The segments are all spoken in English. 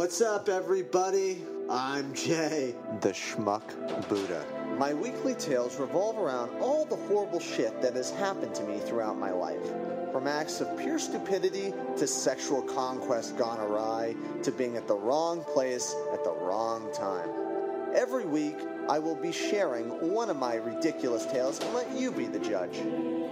What's up, everybody? I'm Jay. The Schmuck Buddha. My weekly tales revolve around all the horrible shit that has happened to me throughout my life. From acts of pure stupidity to sexual conquest gone awry to being at the wrong place at the wrong time. Every week, I will be sharing one of my ridiculous tales and let you be the judge.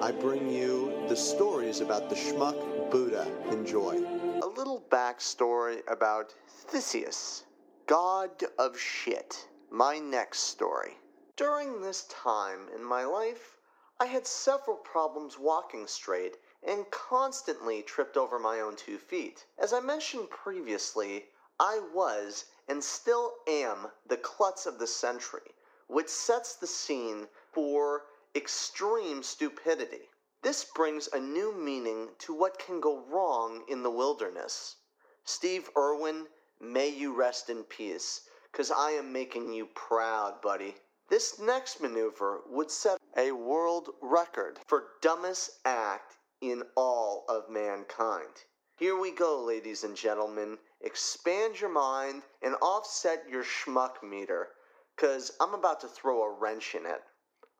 I bring you the stories about the Schmuck Buddha. Enjoy. Little backstory about Theseus, god of shit. My next story. During this time in my life, I had several problems walking straight and constantly tripped over my own two feet. As I mentioned previously, I was and still am the klutz of the century, which sets the scene for extreme stupidity. This brings a new meaning to what can go wrong in the wilderness. Steve Irwin, may you rest in peace, because I am making you proud, buddy. This next maneuver would set a world record for dumbest act in all of mankind. Here we go, ladies and gentlemen. Expand your mind and offset your schmuck meter, because I'm about to throw a wrench in it.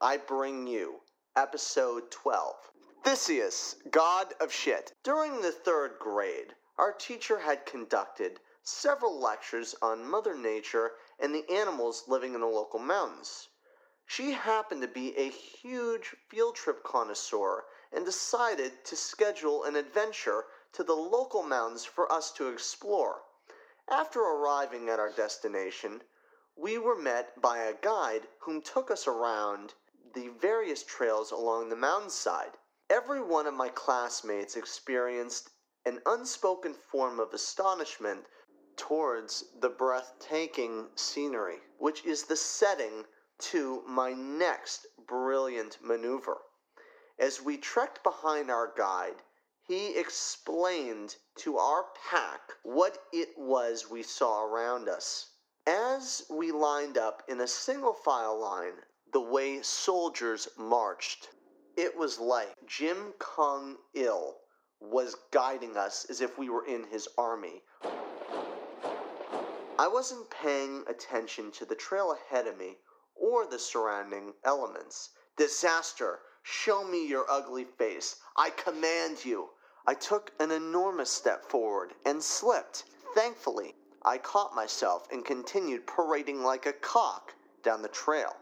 I bring you episode 12 Theseus, God of Shit. During the third grade, our teacher had conducted several lectures on Mother Nature and the animals living in the local mountains. She happened to be a huge field trip connoisseur and decided to schedule an adventure to the local mountains for us to explore. After arriving at our destination, we were met by a guide whom took us around the various trails along the mountainside. Every one of my classmates experienced an unspoken form of astonishment towards the breathtaking scenery, which is the setting to my next brilliant maneuver. As we trekked behind our guide, he explained to our pack what it was we saw around us. As we lined up in a single file line, the way soldiers marched, it was like Jim Kong Il was guiding us as if we were in his army. I wasn't paying attention to the trail ahead of me or the surrounding elements. Disaster! Show me your ugly face. I command you. I took an enormous step forward and slipped. Thankfully, I caught myself and continued parading like a cock down the trail.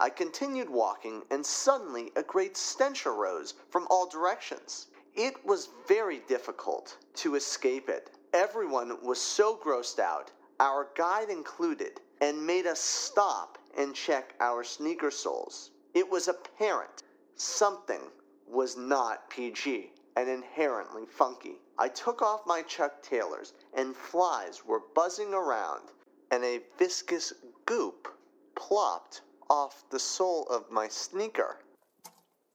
I continued walking, and suddenly a great stench arose from all directions. It was very difficult to escape it. Everyone was so grossed out, our guide included, and made us stop and check our sneaker soles. It was apparent something was not PG and inherently funky. I took off my Chuck Taylors, and flies were buzzing around, and a viscous goop plopped off the sole of my sneaker,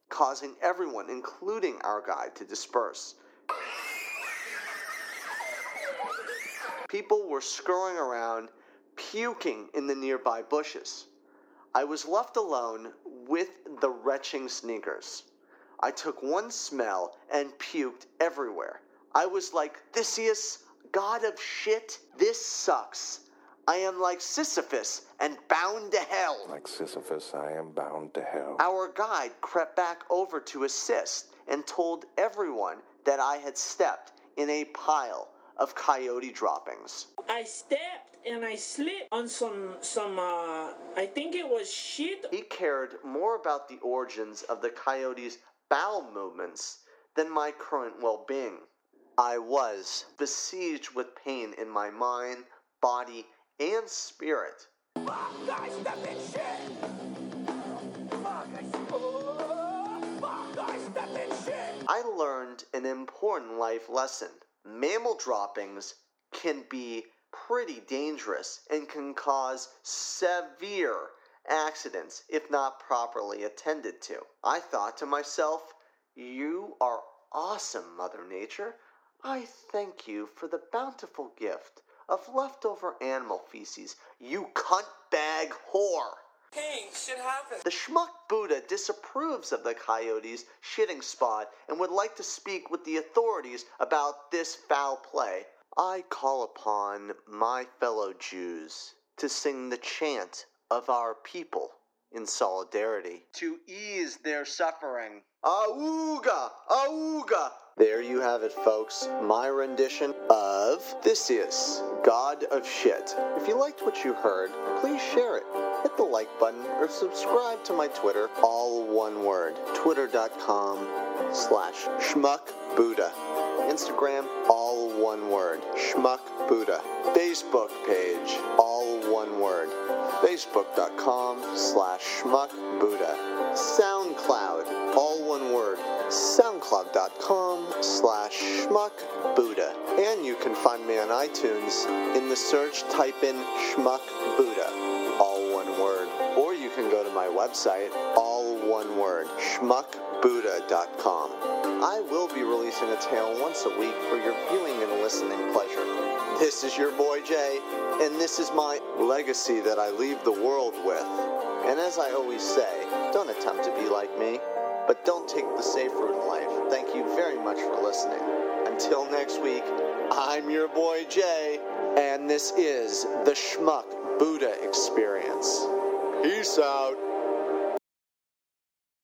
causing everyone, including our guide, to disperse. People were scurrying around, puking in the nearby bushes. I was left alone with the retching sneakers. I took one smell and puked everywhere. I was like, Theseus, god of shit, this sucks. I am like Sisyphus and bound to hell. Like Sisyphus, I am bound to hell. Our guide crept back over to assist and told everyone that I had stepped in a pile of coyote droppings. I stepped and I slipped on some some uh I think it was shit. He cared more about the origins of the coyote's bowel movements than my current well being. I was besieged with pain in my mind, body, and spirit. I learned an important life lesson. Mammal droppings can be pretty dangerous and can cause severe accidents if not properly attended to. I thought to myself, You are awesome, Mother Nature. I thank you for the bountiful gift of leftover animal feces, you cunt bag whore. Hey, shit happened. The schmuck Buddha disapproves of the coyote's shitting spot and would like to speak with the authorities about this foul play. I call upon my fellow Jews to sing the chant of our people in solidarity to ease their suffering. Auga! Auga! There you have it, folks. My rendition of Theseus, God of Shit. If you liked what you heard, please share it. Hit the like button or subscribe to my Twitter, all one word. Twitter.com slash schmuckbuddha. Instagram, all one word. Schmuck Buddha. Facebook page, all one word. Facebook.com slash schmuck Buddha. SoundCloud, all one word. SoundCloud.com schmuck Buddha. And you can find me on iTunes. In the search, type in schmuck Buddha, all one word. Or you can go to my website, all one word, schmuckbuddha.com. I will be releasing a tale once a week for your viewing and listening pleasure. This is your boy Jay, and this is my legacy that I leave the world with. And as I always say, don't attempt to be like me, but don't take the safe route in life. Thank you very much for listening. Until next week, I'm your boy Jay, and this is the Schmuck Buddha Experience. Peace out.